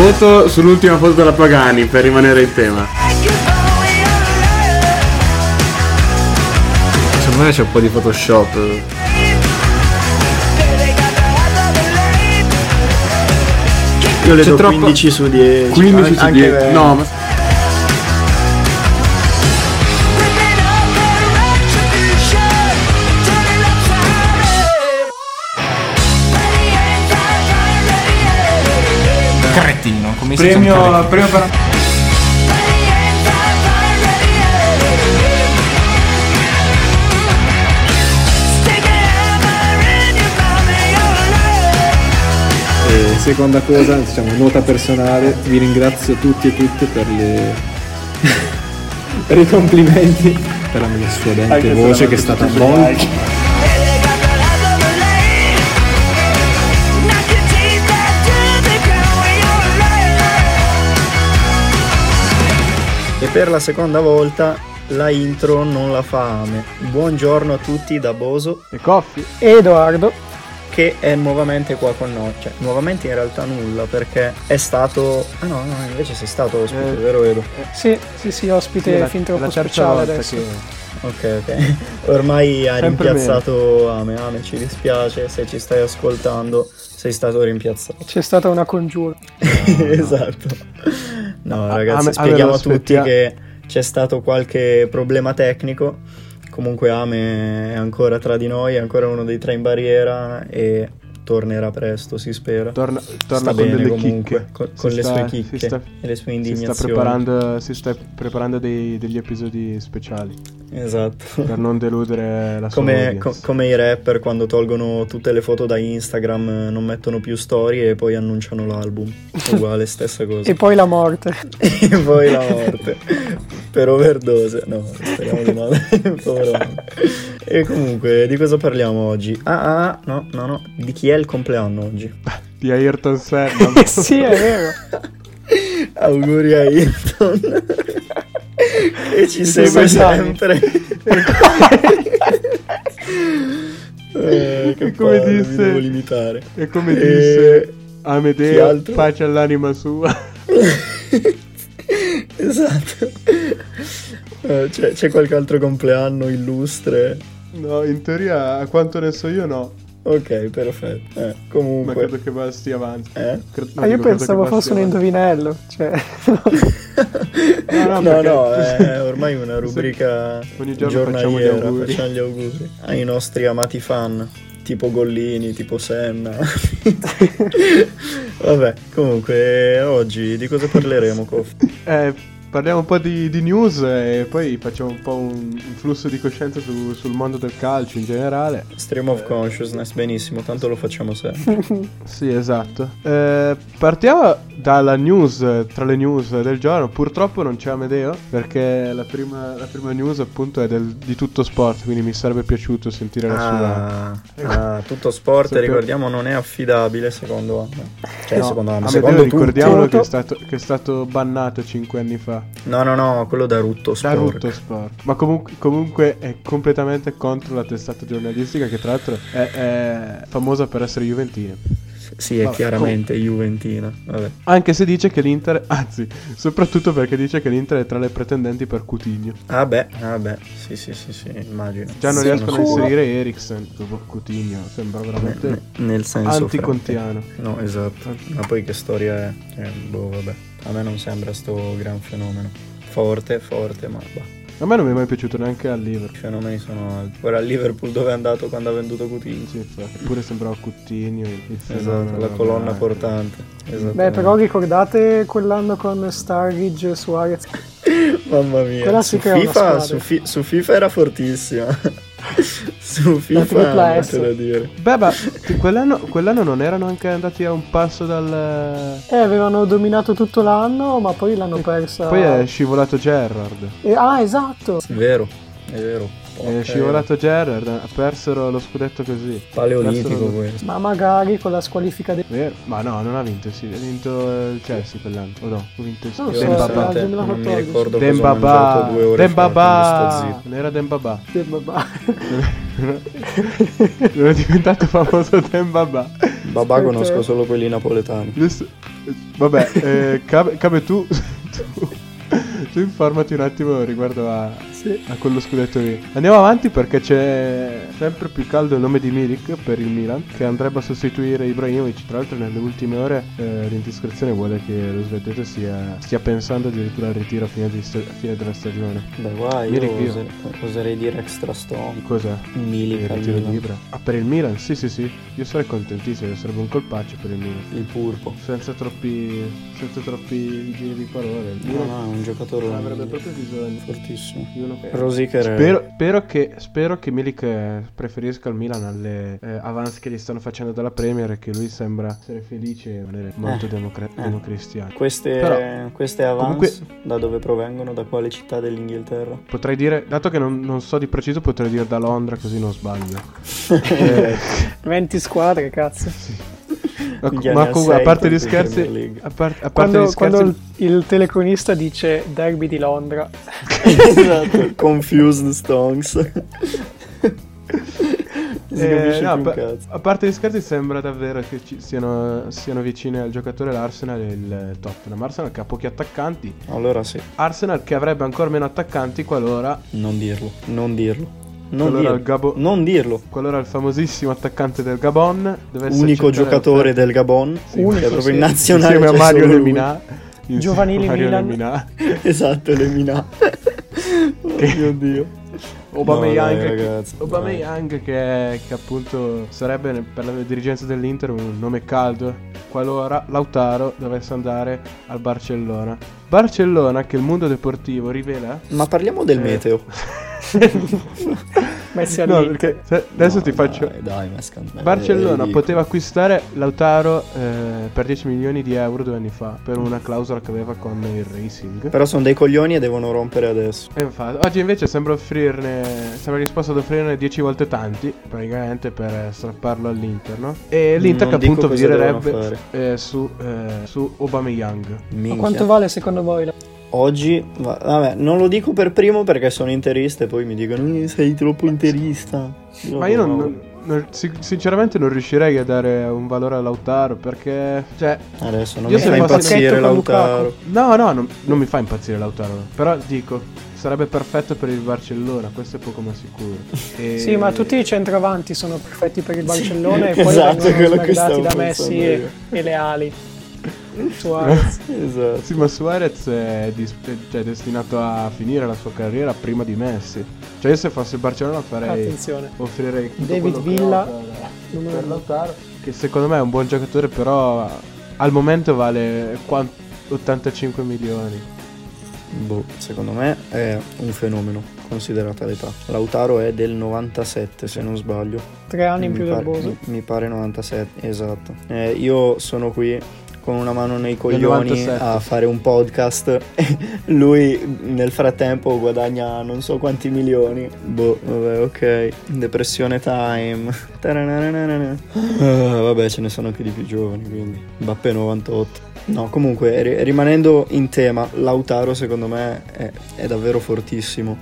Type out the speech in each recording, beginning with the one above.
Voto sull'ultima foto della Pagani per rimanere in tema. Secondo me c'è un po' di Photoshop. Io le C'è do troppo- 15 su 10. 15 su Anche 10. me. No, ma Un premio, premio per... E seconda cosa, diciamo, nota personale, vi ringrazio tutti e tutte per le per i complimenti, per la mia se voce che è stata molto per la seconda volta la intro non la fa Ame. Buongiorno a tutti da Boso E Coffi? Edoardo, che è nuovamente qua con noi. Cioè, nuovamente in realtà nulla perché è stato... Ah no, no, invece sei stato ospite, Eh. vero Edo? sì, sì, sì, ospite fin troppo speciale adesso. Ok, ok. Ormai ha rimpiazzato Ame. Ame, ci dispiace se ci stai ascoltando. Sei stato rimpiazzato. C'è stata una congiura. esatto. No, ragazzi, Ame- spieghiamo a tutti aspettia- che c'è stato qualche problema tecnico. Comunque Ame è ancora tra di noi, è ancora uno dei tre in barriera e tornerà presto, si spera. Torna, torna Sta con bene delle comunque, chicche. con, con le sta- sue chicche sta- e le sue Si sta indignazioni. preparando, si sta preparando dei- degli episodi speciali Esatto. per non deludere la sua Come, co- come i rapper quando tolgono tutte le foto da Instagram, non mettono più storie e poi annunciano l'album. Uguale, stessa cosa. E poi la morte. e poi la morte per overdose no speriamo di no povero e comunque di cosa parliamo oggi ah ah no no no di chi è il compleanno oggi Di Ayrton Senna. Eh sì, è vero. Auguri a Hilton. E ci segue sempre. Eh, E come mi disse- devo limitare. e come E- disse chi Amedeo, pace all'anima sua. esatto. Eh, c'è, c'è qualche altro compleanno illustre? No, in teoria, a quanto ne so io, no. Ok perfetto eh, Ma comunque credo che basti avanti. Eh? Credo- no, Ma io dico, pensavo fosse un indovinello. Cioè, No, No, no, no, è ormai una rubrica Ogni giorno facciamo gli giornaliera, auguri. facciamo gli auguri ai nostri amati fan, tipo Gollini, tipo Senna. Vabbè, comunque oggi di cosa parleremo, Kof? Eh, parliamo un po' di, di news e poi facciamo un po' un, un flusso di coscienza su- sul mondo del calcio in generale. Stream of consciousness, benissimo, tanto lo facciamo sempre. Sì, esatto. Eh, partiamo dalla news, tra le news del giorno. Purtroppo non c'è Amedeo perché la prima, la prima news appunto è del- di tutto sport, quindi mi sarebbe piaciuto sentire la sua... Ah, ah, tutto sport, Sappiamo- ricordiamo, non è affidabile secondo me. Cioè, No, secondo me, Amedeo secondo tutti. ricordiamolo che è, stato, che è stato bannato 5 anni fa No, no, no, quello da Rutto da Sport. Rutto Sport. Ma comunque, comunque è completamente contro la testata giornalistica che tra l'altro è, è famosa per essere juventina. Sì, è Vabbè, chiaramente Juventina. Vabbè. Anche se dice che l'Inter, anzi, soprattutto perché dice che l'Inter è tra le pretendenti per Coutinho. Ah beh, ah beh, sì sì sì sì, immagino. Già non Sì, riescono a inserire Eriksen, dopo Coutinho, sembra Ne- veramente ne- nel senso anticontiano. frate. No, esatto. Ma poi che storia è? Eh, boh, vabbè. A me non sembra sto gran fenomeno. Forte, forte, ma bah. A me non mi è mai piaciuto neanche al I Liverpool. fenomeni sono altri. Ora al Liverpool dove è andato quando ha venduto Coutinho? Sì. Eppure sembrava Coutinho Esatto, la colonna portante. Beh, però ricordate quell'anno con Starridge Suarez. Mamma mia. Quella su, FIFA, su, Fi- su FIFA era fortissima. su FIFA c'è da dire. Beh, ma quell'anno, quell'anno non erano anche andati a un passo dal... Eh, avevano dominato tutto l'anno, ma poi l'hanno persa. Poi è scivolato Gerrard. E- ah, esatto. È vero, è vero. È scivolato Gerrard, ha persero lo scudetto così. Paleolitico Persero- questo. Ma magari con la squalifica del... Vero? Ma no, non ha vinto, sì, ha vinto eh, il Chelsea quell'anno. O no, ha vinto il Non lo so, Dembaba. Pensate, del non mi 2014. ricordo cosa ho Dembaba. mangiato due ore fa, Dembaba. quindi sto zitto. Non era Dembaba. del babà. non è diventato famoso Dembaba. Babà Perché? conosco solo quelli napoletani. Giusto- Vabbè, eh, Cabe, Cabe, tu, tu, tu informati un attimo riguardo a, a quello scudetto lì. Andiamo avanti perché c'è sempre più caldo il nome di Milik per il Milan che andrebbe a sostituire Ibrahimovic. Tra l'altro nelle ultime ore eh, l'indiscrezione vuole che lo svedese sia, stia pensando addirittura al ritiro a fine, di a fine della stagione. Beh, guai, Milik io oser- oserei dire extra strong. Cos'è? Milik Il ritiro di. Ibra. Ah, per il Milan? Sì, sì, sì. Io sarei contentissimo, sarebbe un colpaccio per il Milan. Il purpo. Senza troppi, senza troppi giri di parole. No, no, è un giocatore avrebbe proprio bisogno fortissimo. di uno che- Rosiker è- Spero, spero che, spero che Milik eh, preferisca il Milan alle eh, avance che gli stanno facendo dalla Premier e che lui sembra essere felice e rimanere molto Eh, democra- eh. democristiano. Queste, Però, queste avance comunque- da dove provengono? Da quale città dell'Inghilterra? Potrei dire, dato che non, non so di preciso, potrei dire da Londra così non sbaglio. Eh, 20 squadre, cazzo. Minchia, ma comunque, a parte gli scherzi, a, par- a parte Quando, gli scherzi, quando il, il telecronista dice derby di Londra, esatto, Confused Stonks. si Eh, no, pa- a parte gli scherzi sembra davvero che ci siano, siano vicini al giocatore l'Arsenal e il Tottenham. Arsenal che ha pochi attaccanti, Allora sì, Arsenal che avrebbe ancora meno attaccanti qualora, non dirlo, non dirlo. Non il, Gabo- Non dirlo. qualora il famosissimo attaccante del Gabon Unico giocatore del Gabon, Sì, che è proprio sì. in nazionale. insieme a Mario. Lemina a Mario Milan. Lemina. Esatto, Lemina. oh mio Dio. Aubameyang, No, dai, che- ragazzi, Aubameyang che, che appunto sarebbe per la dirigenza dell'Inter un nome caldo qualora Lautaro dovesse andare al Barcellona. Barcellona che il mondo deportivo rivela Ma parliamo del Eh. meteo. messi No, all'Inter. perché se- adesso No, ti faccio. Dai, dai Mescan, dai, Barcellona ridicolo. poteva acquistare Lautaro eh, per 10 milioni di euro due anni fa per una clausola che aveva con il Racing. Però sono dei coglioni e devono rompere adesso. E infatti, oggi invece sembra offrirne. Sembra disposto ad offrirne 10 volte tanti. Praticamente per eh, strapparlo all'Inter, no? E l'Inter Non che appunto virerebbe eh, su, eh, su Aubameyang. Ma Minchia. quanto vale secondo voi? la- Oggi, va- vabbè, non lo dico per primo perché sono interista e poi mi dicono "Eh, sei troppo interista. Ma io non, non- non- sin- sinceramente non riuscirei a dare un valore a Lautaro perché. Cioè. Adesso non Io mi fa impazzire Lautaro. No, no, non, non mi fa impazzire Lautaro. Però dico, sarebbe perfetto per il Barcellona, questo è poco ma sicuro. E- Sì, ma tutti i centravanti sono perfetti per il Barcellona e poi esatto, vengono stavo da Messi e, e le ali. Suarez. Esatto. Sì, ma Suarez è, dis- cioè, è destinato a finire la sua carriera prima di Messi. Cioè, io se fossi il Barcellona farei. Attenzione. Offrirei tutto David Villa, per, per. Lautaro. Che secondo me è un buon giocatore, però al momento vale quan- 85 milioni. Boh, secondo me è un fenomeno, considerata l'età. Lautaro è del 97, se non sbaglio. Tre anni in più del Boso. Mi, mi pare 97, esatto. Eh, io sono qui con una mano nei coglioni 97. a fare un podcast. Lui nel frattempo guadagna non so quanti milioni. Boh, vabbè, ok. Depressione time. Ah, vabbè, ce ne sono anche di più giovani, quindi. Bappe 98. No, comunque, ri- rimanendo in tema, Lautaro secondo me è, è davvero fortissimo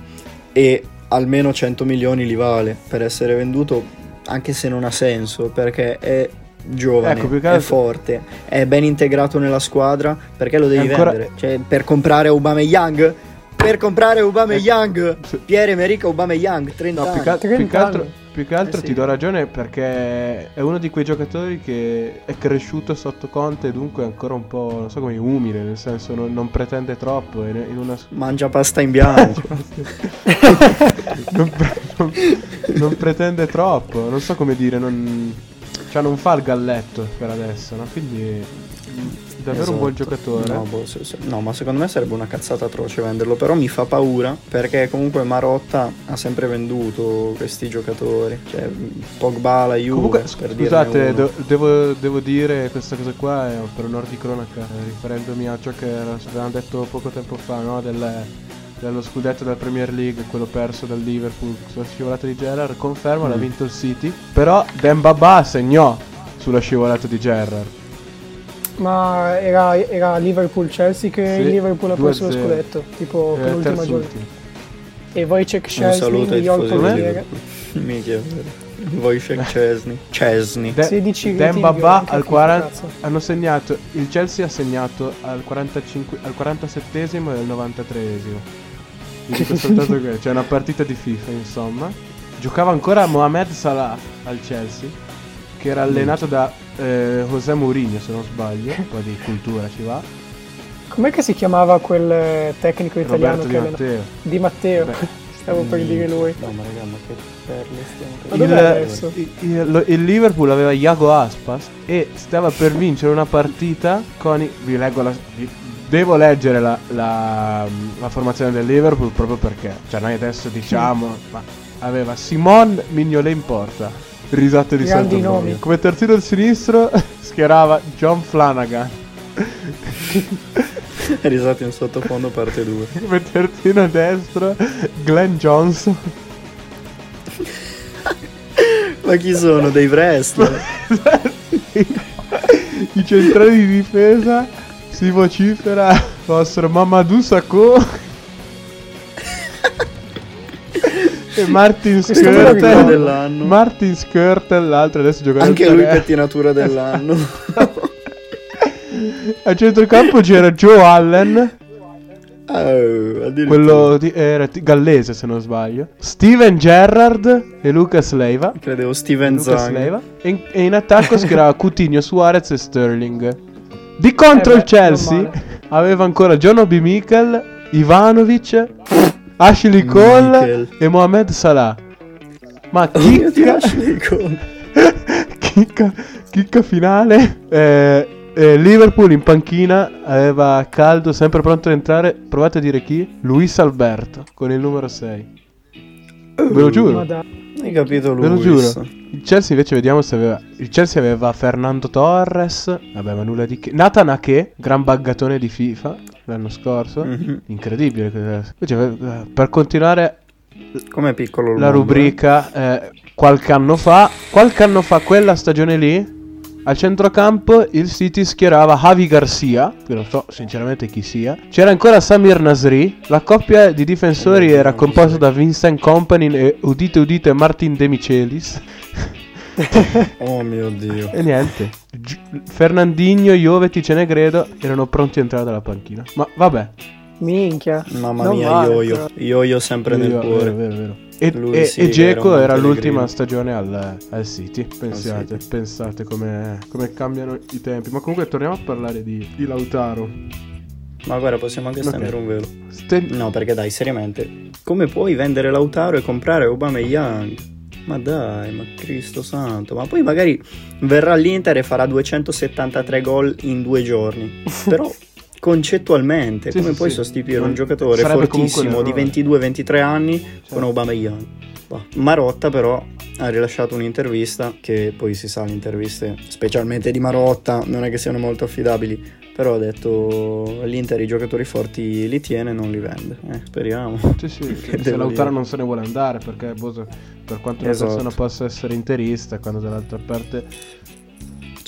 e almeno 100 milioni li vale per essere venduto, anche se non ha senso, perché è giovane, Ecco, più che è altro- forte, è ben integrato nella squadra, perché lo devi Ancora- vendere? Cioè, per comprare Aubameyang? Per comprare Aubameyang? sì. Pierre-Emerick Aubameyang, 30 No, più che, più 30 che altro, più che altro Eh sì. ti do ragione perché è uno di quei giocatori che è cresciuto sotto Conte dunque è ancora un po', non so come, umile, nel senso non, non pretende troppo. In una, Mangia pasta in bianco. non, pre- non- non pretende troppo, non so come dire, non, cioè non fa il galletto per adesso, no? Quindi davvero un buon Esatto. giocatore. No, boh, se- se- no, ma secondo me sarebbe una cazzata atroce venderlo. Però mi fa paura perché comunque Marotta ha sempre venduto questi giocatori. Cioè, Pogba la Juve. Comunque, per scusate, do- devo, devo dire questa cosa qua è per onor di cronaca, eh, riferendomi a ciò che avevamo detto poco tempo fa, no? Del dello scudetto della Premier League, quello perso dal Liverpool sulla scivolata di Gerrard, conferma l'ha Mm. vinto il City. Però Dembaba segnò sulla scivolata di Gerrard. Ma era, era Liverpool-Chelsea che Sì, il Liverpool ha preso lo 2-0. scudetto, tipo Eh, penultima giornata. E Wojciech Un Szczesny, saluto ai miglior tifosi del portiere. Liverpool. Minchia, Wojciech Chesney. Chesney. De- 16 Dembaba al che 40 cazzo. hanno segnato il Chelsea ha segnato al 45 al 47esimo e al 93esimo. Vi dico soltanto che c'è una partita di FIFA, insomma. Giocava ancora Mohamed Salah al Chelsea, che era allenato da eh, José Mourinho, se non sbaglio, un po' di cultura ci va. Com'è che si chiamava quel eh, tecnico italiano Roberto Di che allena- Matteo. Di Matteo. Beh. Stavo per dire lui. No, ma raga, ma che perle stiamo Il, adesso? il- il- il Liverpool aveva Iago Aspas e stava per vincere una partita con i, vi leggo la, vi- devo leggere la, la- la formazione del Liverpool proprio perché cioè noi adesso diciamo ma aveva Simon Mignolet in porta risate di Grandi Santo come terzino del sinistro schierava John Flanagan Risate in sottofondo parte 2. come terzino destro Glenn Johnson Ma chi sono? Dei wrestler? I centrali di difesa si vocifera fossero Mamadou Sakho e Martin. Skirtel. Martin Skirtel, l'altro adesso gioca Anche lui pettinatura dell'anno. A centrocampo c'era Joe Allen, Oh, quello di- era ti- gallese se non sbaglio. Steven Gerrard e Lucas Leiva. Credevo Steven Lucas Zang. Leiva. E in, e in attacco schierava Coutinho, Suarez e Sterling. Di contro Eh beh, il Chelsea aveva ancora John Obi Mikel, Ivanovic, Ashley Cole Mikel. e Mohamed Salah. Ma Oh chicca, Ashley Cole. chicca, chicca finale. Eh, eh, Liverpool in panchina aveva caldo, sempre pronto ad entrare. Provate a dire chi? Luis Alberto con il numero 6. Ve lo giuro. Hai capito Ve lo lui? giuro. Il Chelsea invece vediamo se aveva. Il Chelsea aveva Fernando Torres. Vabbè, ma nulla di che. Nathan Ake, gran buggatone di FIFA l'anno scorso. Mhm. Incredibile. Invece, aveva- per continuare Com'è piccolo la mondo, rubrica, eh, qualche anno fa, qualche anno fa, quella stagione lì. Al centrocampo il City schierava Javi Garcia, che non so sinceramente chi sia. C'era ancora Samir Nasri. La coppia di difensori era composta da Vincent Company e udite udite Martin De Michelis. Oh mio dio. E niente. Gi- Fernandinho, Jovetic e Negredo erano pronti a entrare dalla panchina. Ma vabbè. Minchia. Mamma Non mia, però. Io-Io sempre nel Vero, cuore. vero, vero, vero. E, Lui e, sì, e Dzeko era era l'ultima stagione al, al City. Pensate, Al City. pensate come, come cambiano i tempi. Ma comunque torniamo a parlare di, di Lautaro. Ma guarda, possiamo anche stendere un velo. Ste- No, perché dai, seriamente. Come puoi vendere Lautaro e comprare Obama Young? Ma dai, ma Cristo santo. Ma poi magari verrà all'Inter e farà 273 gol in due giorni. Però concettualmente, Sì, come sì, puoi sì. sostituire un giocatore sarebbe fortissimo di errore. 22-23 anni Certo. con Obama Young? Marotta però ha rilasciato un'intervista che poi si sa le interviste specialmente di Marotta non è che siano molto affidabili però ha detto l'Inter i giocatori forti li tiene e non li vende eh, speriamo Sì, sì, Che se, Lautaro non se ne vuole andare perché boh, per quanto una Esatto. persona possa essere interista, quando dall'altra parte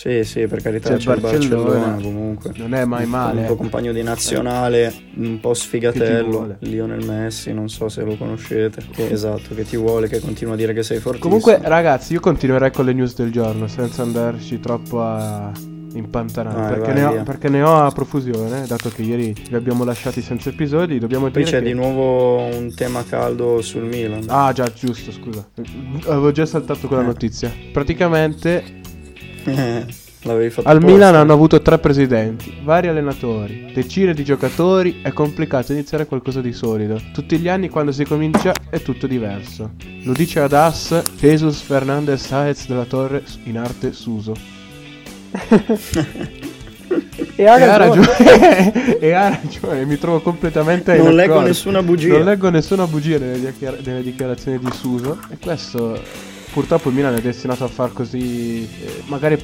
sì sì per carità C'è c'è, il Barcellona. Barcellona comunque non è mai male. un tuo compagno di nazionale un po' sfigatello. Lionel Messi non so se lo conoscete che, esatto che ti vuole che continua a dire che sei fortissimo Comunque, ragazzi, io continuerei con le news del giorno senza andarci troppo a impantanare. Perché, vai, ne ho, perché ne ho a profusione. Dato che ieri li abbiamo lasciati senza episodi, dobbiamo poi c'è che... di nuovo un tema caldo sul Milan Ah, già, giusto, scusa. Avevo già saltato quella Eh. notizia. Praticamente L'avevi fatto al apposta. Milan hanno avuto tre presidenti, vari allenatori, decine di giocatori. È complicato iniziare qualcosa di solido. Tutti gli anni, quando si comincia, è tutto diverso. Lo dice ad As Jesus Fernandez Saez della Torre, in arte Suso. E ha E ha ragione. e ha ragione, mi trovo completamente Non leggo nessuna bugia. Non leggo nessuna bugia nelle, dichiara- nelle dichiarazioni di Suso. E questo, purtroppo, il Milan è destinato a far così. eh, magari.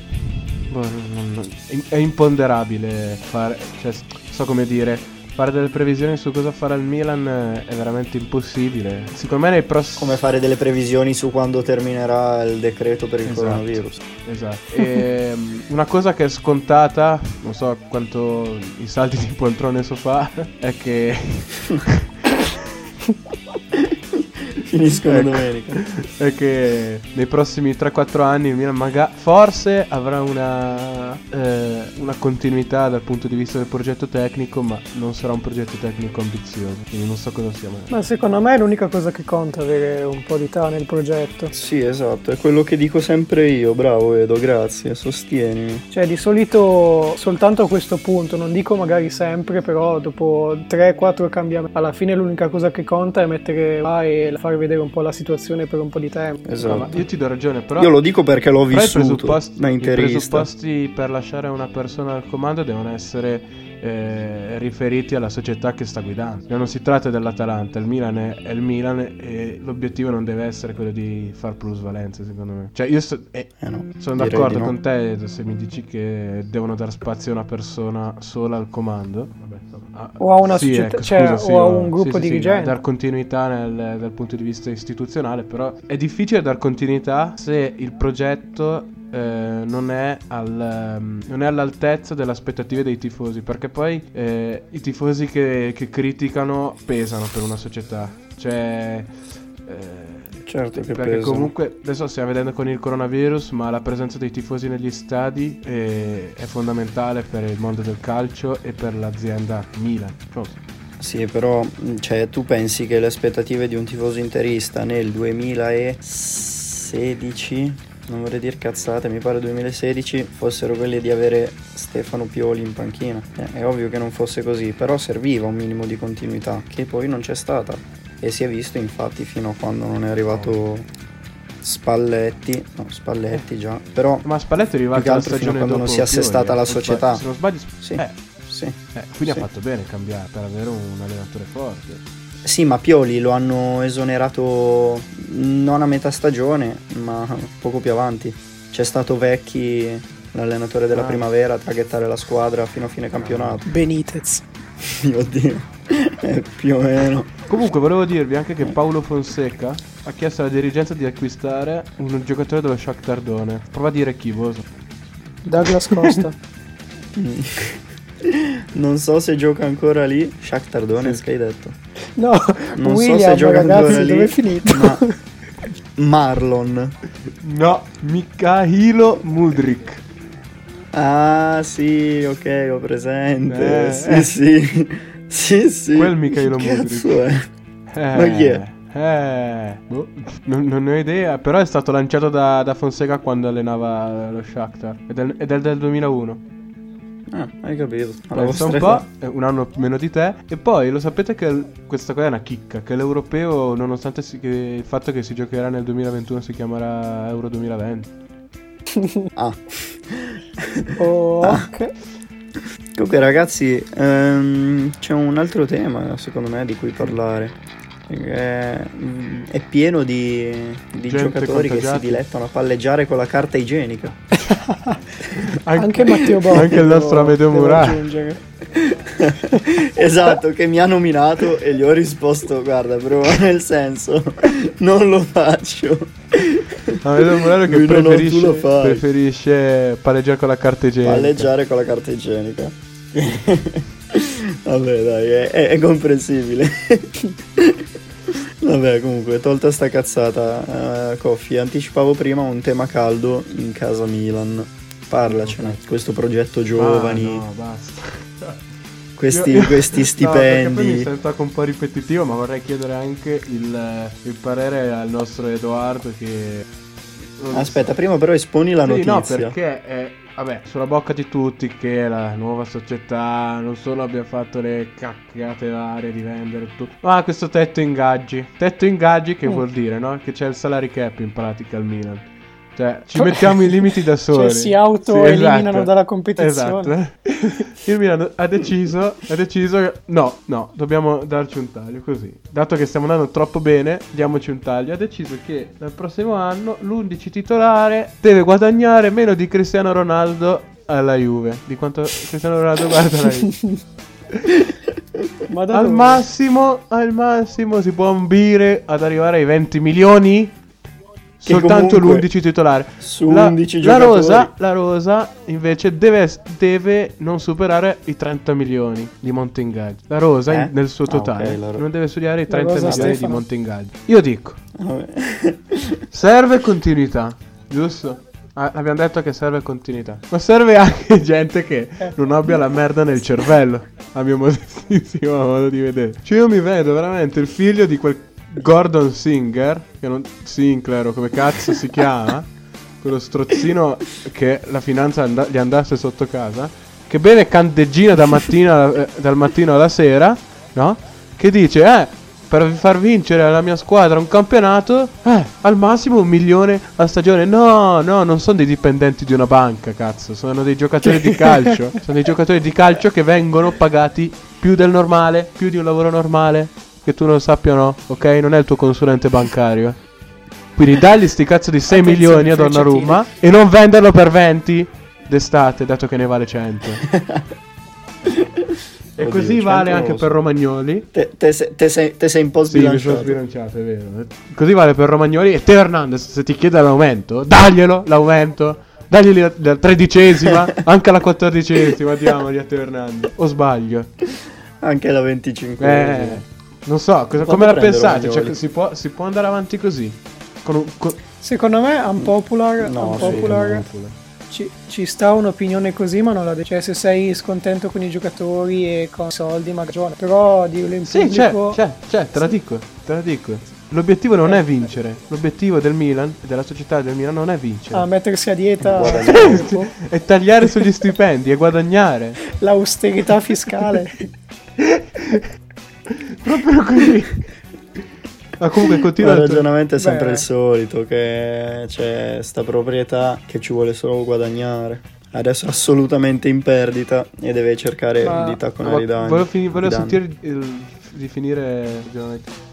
boh, non- non- è- imponderabile fare. Cioè, so come dire. fare delle previsioni su cosa farà il Milan è veramente impossibile. Secondo me nei prossimi... Come fare delle previsioni su quando terminerà il decreto per il Esatto. coronavirus. Esatto. E, mm, una cosa che è scontata, non so quanto i salti di poltrone so fa, è che... Finiscono Ecco. domenica. è che nei prossimi 3-4 anni il Milan maga- forse avrà una, eh, una continuità dal punto di vista del progetto tecnico, ma non sarà un progetto tecnico ambizioso. Quindi non so cosa sia. ma- Ma secondo me è l'unica cosa che conta avere un po' di età nel progetto. Sì, esatto, è quello che dico sempre io. Bravo Edo, grazie, sostienimi. Cioè, di solito soltanto a questo punto, non dico magari sempre, però dopo 3-4 cambiamenti, alla fine l'unica cosa che conta è mettere là e fare vedere un po' la situazione per un po' di tempo. Esatto. ma io ti do ragione, però... Io lo dico perché l'ho Però i vissuto presupposti, da i presupposti per lasciare una persona al comando devono essere eh, riferiti alla società che sta guidando. Non si tratta dell'Atalanta, il Milan è, è il Milan e l'obiettivo non deve essere quello di far plusvalenze, secondo me. Cioè, io so- eh, Eh no, sono d'accordo no. con te se mi dici che devono dar spazio a una persona sola al comando. Vabbè, ah, O a una sì, società- ecco, cioè, scusa, o sì, a no, un gruppo sì, sì, sì, dirigente. dar continuità nel- dal punto di vista istituzionale, però è difficile dar continuità se il progetto eh, non, è al, ehm, non è all'altezza delle aspettative dei tifosi, perché poi eh, i tifosi che, che criticano pesano per una società. Cioè... eh, Certo che perché pesano. comunque adesso stiamo vedendo con il coronavirus, ma la presenza dei tifosi negli stadi è, è fondamentale per il mondo del calcio e per l'azienda Milan. So. Sì, però cioè, tu pensi che le aspettative di un tifoso interista nel 2016, non vorrei dire cazzate, mi pare 2016, fossero quelle di avere Stefano Pioli in panchina. Eh, è ovvio che non fosse così, però serviva un minimo di continuità, che poi non c'è stata. E si è visto infatti fino a quando non è arrivato Spalletti, no Spalletti già, però Ma Spalletti è Più arrivato che la altro fino a quando non si è assestata la eh. Non società. Se non sbaglio, sì, eh, sì. eh, quindi Sì. ha fatto bene cambiare per avere un allenatore forte. Sì, ma Pioli lo hanno esonerato non a metà stagione, ma poco più avanti. C'è stato Vecchi, l'allenatore della Ah. primavera, a traghettare la squadra fino a fine campionato. Benitez. Mio Dio, più o meno. Comunque volevo dirvi anche che Paolo Fonseca ha chiesto alla dirigenza di acquistare un giocatore dello Shakhtar Done. Prova a dire chi, Boso. Douglas Costa. Non so se gioca ancora lì. Shakhtar Donetsk hai detto. No, Non William, so se gioca ragazzi, ancora lì. dove è finito? Ma Marlon. No, Mikhailo Mudrik. Ah, sì, ok, ho presente. Eh, sì, eh. sì. Sì, sì. Quel Mikhailo Che Cazzo Mudryk. è? Eh, Ma chi è? Eh, boh, non, non ne ho idea, però è stato lanciato da, da Fonseca quando allenava lo Shakhtar. Ed è, ed è del 2001. Ah, hai capito. Alla Pensa un po', è un anno meno di te. E poi lo sapete che questa qua è una chicca. Che l'europeo, nonostante si- che il fatto che si giocherà nel 2021, si chiamerà Euro 2020. Ah. Oh, ok. Comunque ragazzi, ehm, c'è un altro tema secondo me di cui parlare. Perché, mm, è pieno di, di giocatori che si dilettano a palleggiare con la carta igienica. Anche Matteo Botti. Anche il nostro Amedeo aggiungere. esatto, che mi ha nominato e gli ho risposto, guarda, però nel senso, non lo faccio. Amedeo Morello che Lui preferisce, lo fai. preferisce palleggiare con la carta igienica. Palleggiare con la carta igienica. Vabbè, dai, è, è- è comprensibile. Vabbè, comunque, tolta sta cazzata, uh, Coffi, anticipavo prima un tema caldo in casa Milan. Parlacene, questo progetto giovani, Ah, no, basta. questi, Io- questi No, perché poi mi stipendi. sento anche un po' ripetitivo, ma vorrei chiedere anche il, il parere al nostro Edoardo che... Aspetta, so. prima però esponi la Sì, notizia. no, perché è, vabbè, sulla bocca di tutti che la nuova società non solo abbia fatto le caccate varie di vendere tutto, ma questo tetto ingaggi. Tetto ingaggi che Mm. vuol dire, no? Che c'è il salary cap in pratica al Milan. Cioè, ci mettiamo i limiti da soli. Cioè, si auto-eliminano esatto. dalla competizione. Esatto. Il Milan ha deciso, ha deciso no, no, dobbiamo darci un taglio così. Dato che stiamo andando troppo bene, diamoci un taglio. Ha deciso che dal prossimo anno l'11 titolare deve guadagnare meno di Cristiano Ronaldo alla Juve. Di quanto Cristiano Ronaldo guarda la Juve. Al massimo, al massimo si può ambire ad arrivare ai 20 milioni. Soltanto comunque l'11 titolare. su la, 11 la Rosa, la Rosa invece deve, deve non superare i 30 milioni di monte ingaggio. La Rosa Eh? in- nel suo Ah, totale ok, la Ro- non deve studiare i La 30 Rosa milioni di Stefano. monte ingaggio. Io dico, Vabbè. serve continuità, giusto? Ah, abbiamo detto che serve continuità. Ma serve anche gente che non abbia la merda nel cervello. A mio modestissimo modo di vedere. Cioè, io mi vedo veramente il figlio di quel Gordon Singer. Che non. Sinclair o come cazzo si chiama. quello strozzino che la finanza and- gli andasse sotto casa. Che beve candeggina da mattina, eh, dal mattino alla sera. No? Che dice, eh per far vincere alla mia squadra un campionato, eh, al massimo un milione a stagione. No, no, non sono dei dipendenti di una banca, cazzo, sono dei giocatori di calcio. sono dei giocatori di calcio che vengono pagati più del normale, più di un lavoro normale. Che tu non sappia no, ok? Non è il tuo consulente bancario. Quindi dagli sti cazzo di 6 Attenzione, milioni a Donnarumma e non venderlo per 20 d'estate, dato che ne vale 100. e Oddio, così 100 vale anche per. Romagnoli. Te, te sei, te sei- te sei un po' Sì, mi sono sbilanciato. sbilanciato, è vero. Così vale per Romagnoli e Teo Hernandez, se ti chiede l'aumento, daglielo l'aumento. Dagli la, la tredicesima, anche la quattordicesima, diamogli a Teo Hernandez. O sbaglio? Anche la 25. Eh, non so, cosa- come la pensate? Cioè, si, può, si può andare avanti così? Con un, con- Secondo me unpopular, No, sì, unpopular no. ci, ci sta un'opinione così, ma non la de- Cioè, se sei scontento con i giocatori e con i soldi, ma ragione. Però dirlo in Sì, c'è, pubblico... c'è, c'è, te la dico, te la dico. L'obiettivo non è vincere. L'obiettivo del Milan e della società del Milan non è vincere. Ah, mettersi a dieta è tagliare sugli stipendi e guadagnare. l'austerità fiscale. Proprio così. Ma comunque continua il ragionamento è sempre Beh. il solito, che c'è sta proprietà che ci vuole solo guadagnare. Adesso è assolutamente in perdita e deve cercare Ma- di tacconare i danni. volevo, fini- volevo sentire il- di finire il ragionamento.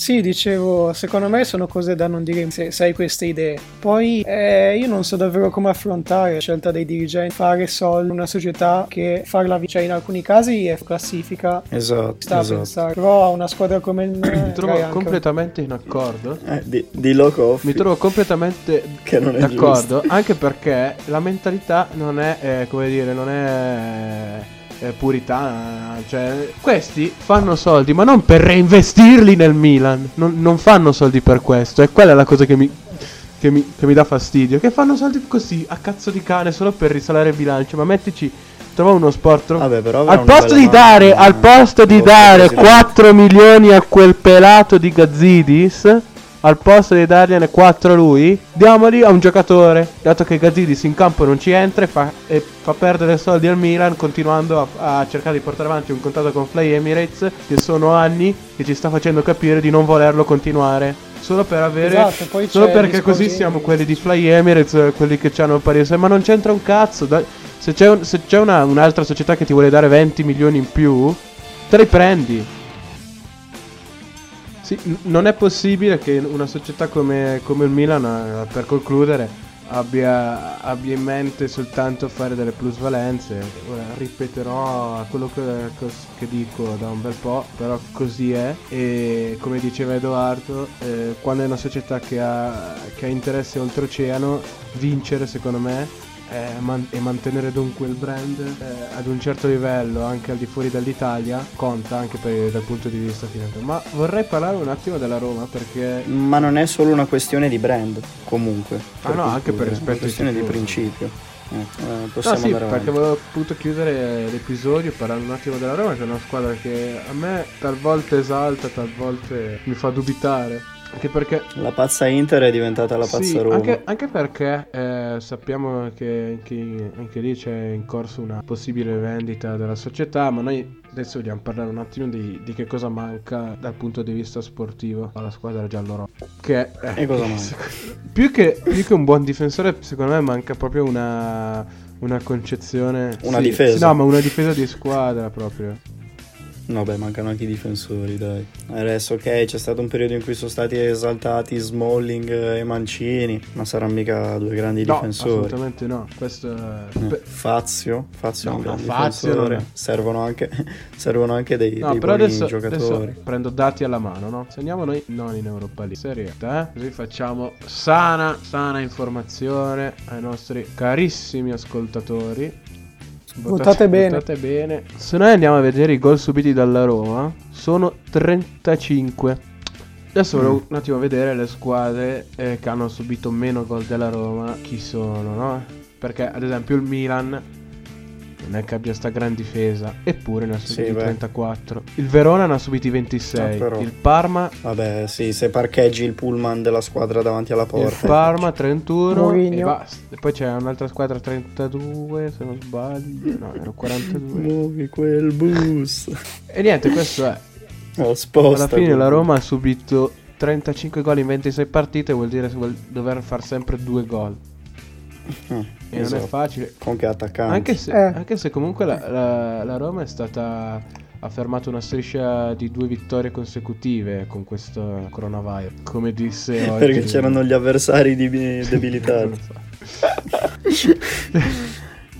Sì, dicevo, secondo me sono cose da non dire se, se hai queste idee. Poi eh, io non so davvero come affrontare la scelta dei dirigenti, fare soldi in una società che farla vincere in alcuni casi è classifica. Esatto, Sta a esatto. pensare, però a una squadra come il Mi trovo anche- completamente in accordo. Eh, di, di loco Mi trovo completamente Che non è d'accordo, anche perché la mentalità non è, eh, come dire, non è eh, puritana. Cioè, questi fanno soldi, ma non per reinvestirli nel Milan. Non, non fanno soldi per questo. E quella è la cosa che mi, che mi, che mi dà fastidio. Che fanno soldi così, a cazzo di cane, solo per risalare il bilancio. Ma mettici. Trova uno sport. Vabbè, però avrà al posto di dare, al posto di dare vostro presidente. 4 milioni a quel pelato di Gazzidis, al posto di dargliene 4 a lui, diamoli a un giocatore. Dato che Gazzidis in campo non ci entra e fa, e fa perdere soldi al Milan, continuando a, a cercare di portare avanti un contratto con Fly Emirates, che sono anni che ci sta facendo capire di non volerlo continuare. Solo per avere. Esatto, solo perché così siamo quelli di Fly Emirates, eh, quelli che hanno il Paris. Ma non c'entra un cazzo. dai. se c'è, un- se c'è una- un'altra società che ti vuole dare 20 milioni in più, te li prendi. Sì, non è possibile che una società come, come il Milan, eh, per concludere, abbia, abbia in mente soltanto fare delle plusvalenze. Ripeterò quello che, che dico da un bel po', però così è. E come diceva Edoardo, eh, quando è una società che ha, che ha interesse oltreoceano, vincere secondo me eh, man- e mantenere dunque il brand eh, ad un certo livello anche al di fuori dall'Italia conta anche per- dal punto di vista finanziario. Ma vorrei parlare un attimo della Roma perché Ma non è solo una questione di brand, comunque. Ah, no, anche per rispetto È una questione di principio. Eh, eh, No, possiamo sì, andare perché volevo appunto chiudere l'episodio parlando un attimo della Roma, che è una squadra che a me talvolta esalta, talvolta mi fa dubitare. Anche perché La pazza Inter è diventata la Sì, pazza Roma. Anche, anche perché eh, sappiamo che, che anche lì c'è in corso una possibile vendita della società, ma noi adesso vogliamo parlare un attimo di, di che cosa manca dal punto di vista sportivo alla squadra giallorossa. Che eh, E cosa che- manca? Più che, più che un buon difensore, secondo me manca proprio una, una concezione. Una sì, difesa. sì, no, ma una difesa di squadra proprio. No, beh, mancano anche i difensori, dai. Adesso, ok, c'è stato un periodo in cui sono stati esaltati Smalling e Mancini, ma saranno mica due grandi No, difensori. assolutamente no. Questo è... Eh, Beh, Fazio, Fazio è No, un grande no, Fazio difensore. non è. Servono anche, servono anche dei, No, dei però buoni adesso, giocatori. adesso prendo dati alla mano, no? Segniamo noi non in Europa League. Serie eh? Così facciamo sana, sana informazione ai nostri carissimi ascoltatori. Votate bene. Votate bene. Se noi andiamo a vedere i gol subiti dalla Roma, sono 35. Adesso Mm. volevo un attimo vedere le squadre eh, che hanno subito meno gol della Roma. Chi sono, no? Perché ad esempio il Milan non è che abbia sta gran difesa, eppure ne ha subiti Sì, beh. 34. Il Verona ne ha subiti 26. Ah, il Parma Vabbè, sì, se parcheggi il pullman della squadra davanti alla il porta. Parma 31 Mourinho. e basta. E poi c'è un'altra squadra 32, se non sbaglio. No, erano 42. Muovi quel bus. e niente, questo è. Oh, sposta. Alla fine la. Roma ha subito 35 gol in 26 partite, vuol dire dover far sempre due gol. Mm, E non esatto. è facile. Con che attaccante. Anche se, Eh. anche se comunque la, la- la Roma è stata ha fermato una striscia di due vittorie consecutive con questo coronavirus. Come disse oggi. Perché c'erano gli avversari di- debilitati. Non lo so.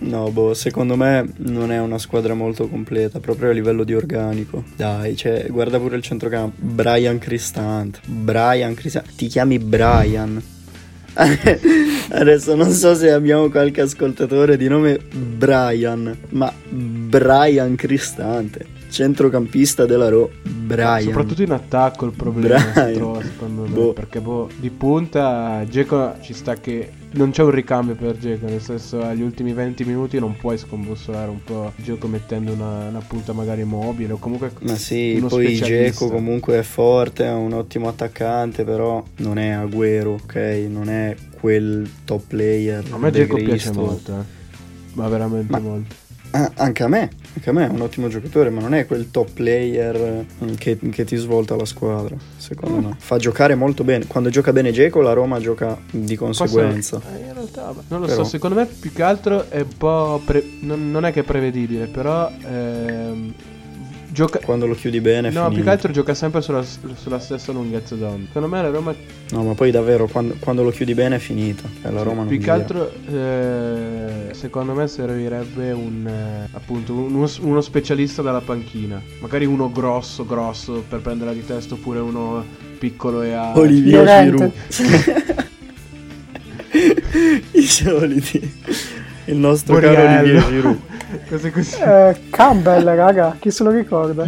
No, boh, secondo me non è una squadra molto completa, proprio a livello di organico. Dai, cioè, guarda pure il centrocampo. Brian Cristante. Brian Cristante. Ti chiami Brian. Adesso non so se abbiamo qualche ascoltatore di nome Brian, ma Brian Cristante. Centrocampista della Ro. Brian. Soprattutto in attacco il problema si trova secondo me. Boh. Perché boh, di punta Geco ci sta che non c'è un ricambio per Geco. Nel senso agli ultimi 20 minuti non puoi scombussolare un po' il gioco mettendo una, una punta magari mobile o comunque Ma sì, poi. Geco comunque è forte, è un ottimo attaccante, però non è Agüero, ok? Non è quel top player. A me Geco piace molto, eh. Ma veramente Ma- molto. Ah, anche a me, anche a me è un ottimo giocatore, ma non è quel top player mm, che, che ti svolta la squadra, secondo Mm. me. Fa giocare molto bene. Quando gioca bene Geco, la Roma gioca di conseguenza. Eh, in realtà, non lo Però- so, secondo me più che altro è un po'... pre- non, non è che è prevedibile, però... ehm, gioca... Quando lo chiudi bene, è No, più che altro gioca sempre sulla, sulla stessa lunghezza d'onda. Secondo me la Roma No, ma poi davvero, quando, quando lo chiudi bene è finita. Cioè, la Roma non più che altro eh, secondo me servirebbe un eh, appunto uno, uno specialista dalla panchina. Magari uno grosso grosso per prenderla di testa oppure uno piccolo e a Olivier. Giroud. I soliti. Il nostro caro Borriello. Olivier Giroud. Cose così. Eh, Campbell, raga, chi se lo ricorda?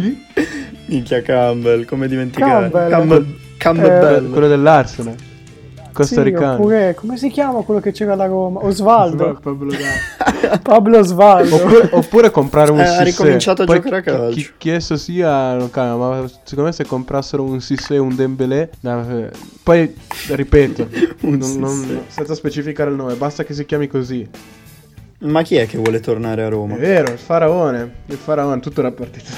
Minchia Campbell, come dimenticare? Campbell. Campbell. Campbell. Quello dell'Arsenal. Sì, Costaricano. oppure, come si chiama quello che c'era alla Roma? Osvaldo. Pablo. Pablo Osvaldo. Oppure, oppure comprare un Eh, ha Sissé. ricominciato a Poi giocare a calcio. Chi, chi esso sia, non cambia, ma secondo me se comprassero un Sissé e un Dembélé, no, eh, poi ripeto, non- non- senza specificare il nome, basta che si chiami così. Ma chi è che vuole tornare a È Roma? vero, il faraone, il faraone, tutta una partita.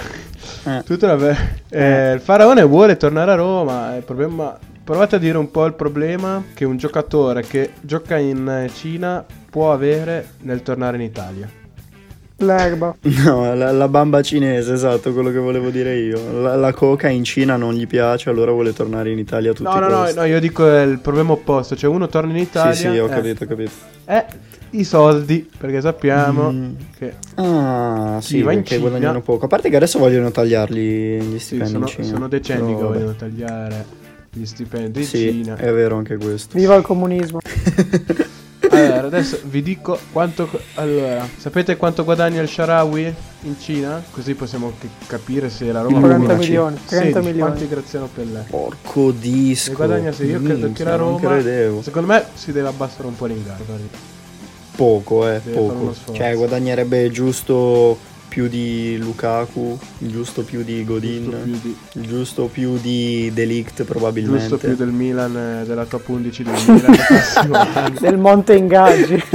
Eh. Tutta una ve- eh, il faraone vuole tornare a Roma, il problema provate a dire un po' il problema che un giocatore che gioca in eh, Cina può avere nel tornare in Italia. L'erba. No, la, la bamba cinese, esatto, quello che volevo dire io. La, la coca in Cina non gli piace, allora vuole tornare in Italia a tutti No, i no, no, no, io dico è il problema opposto, cioè uno torna in Italia Sì, sì, ho eh, capito, ho capito. eh, i soldi, perché sappiamo Mm. che Ah, sì, Sì, va in perché Cina. guadagnano poco. A parte che adesso vogliono tagliargli gli sì, stipendi sono, in Cina. sono decenni Però, che vabbè. vogliono tagliare gli stipendi in Sì, Cina. è vero anche questo. Viva il comunismo. Allora, adesso vi dico quanto. Allora, sapete quanto guadagna il Sharawi in Cina? Così possiamo che- capire se la Roma 40 Illuminaci. milioni. 30 16, milioni. Quanti Graziano Pellè? Porco disco. Ne guadagna se io credo che la non Roma. credevo. Secondo me si deve abbassare un po' l'ingaggio. Poco, eh, Deve poco. Cioè, guadagnerebbe giusto più di Lukaku, giusto più di Godin, Giusto più, di, giusto più di Delict probabilmente. giusto più del Milan, eh, della top 11 del Milan. Del Monte Ingaggi.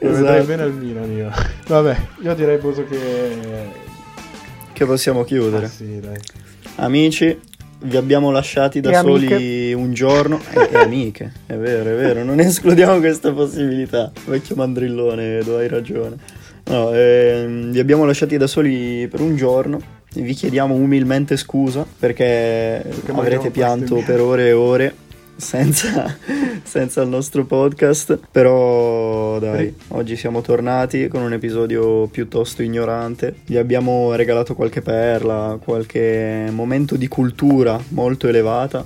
Lo vedrei Esatto. bene al Milan io. Vabbè, io direi Boso che. Che possiamo chiudere. Ah, sì, dai. Amici, vi abbiamo lasciati da E soli amiche. un giorno. E, e amiche, è vero, è vero, non escludiamo questa possibilità. Vecchio mandrillone, Edo, hai ragione. No, ehm, vi abbiamo lasciati da soli per un giorno. Vi chiediamo umilmente scusa perché, Perché avrete pianto per ore e ore senza, senza il nostro podcast. Però dai, oggi siamo tornati con un episodio piuttosto ignorante. Vi abbiamo regalato qualche perla, qualche momento di cultura molto elevata.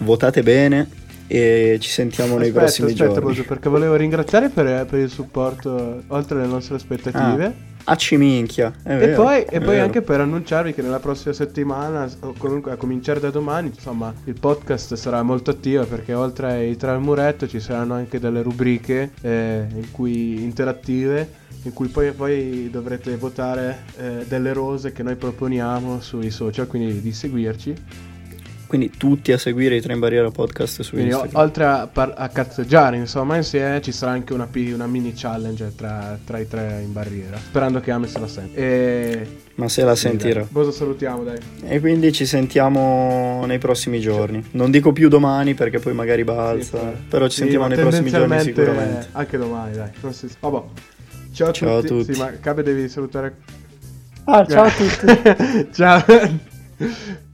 Votate bene e ci sentiamo nei Aspetta, prossimi aspetta, giorni. Boso, perché volevo ringraziare per, per il supporto oltre le nostre aspettative. Acci minchia, è E vero, poi, è e poi anche per annunciarvi che nella prossima settimana, o comunque a cominciare da domani, insomma, il podcast sarà molto attivo perché oltre ai tre al muretto ci saranno anche delle rubriche eh, in cui interattive, in cui poi, poi dovrete votare eh, delle rose che noi proponiamo sui social, quindi di seguirci. Quindi tutti a seguire i Tre in Barriera podcast su Quindi o- Instagram. oltre a, par- a cazzeggiare insomma insieme ci sarà anche una, pi- una mini challenge tra, tra i tre in barriera, sperando che Ame se la senta. E... Ma se la sentirà. dai. Cosa salutiamo dai. E quindi ci sentiamo nei prossimi giorni. Non dico più domani perché poi magari balza. Sì, però ci sì, sentiamo nei prossimi giorni sicuramente. Anche domani, dai. Non si... Vabbè. Ciao a Ciao a tutti. tutti. Sì, ma Cabe devi salutare. Ah, ciao a tutti. Ciao.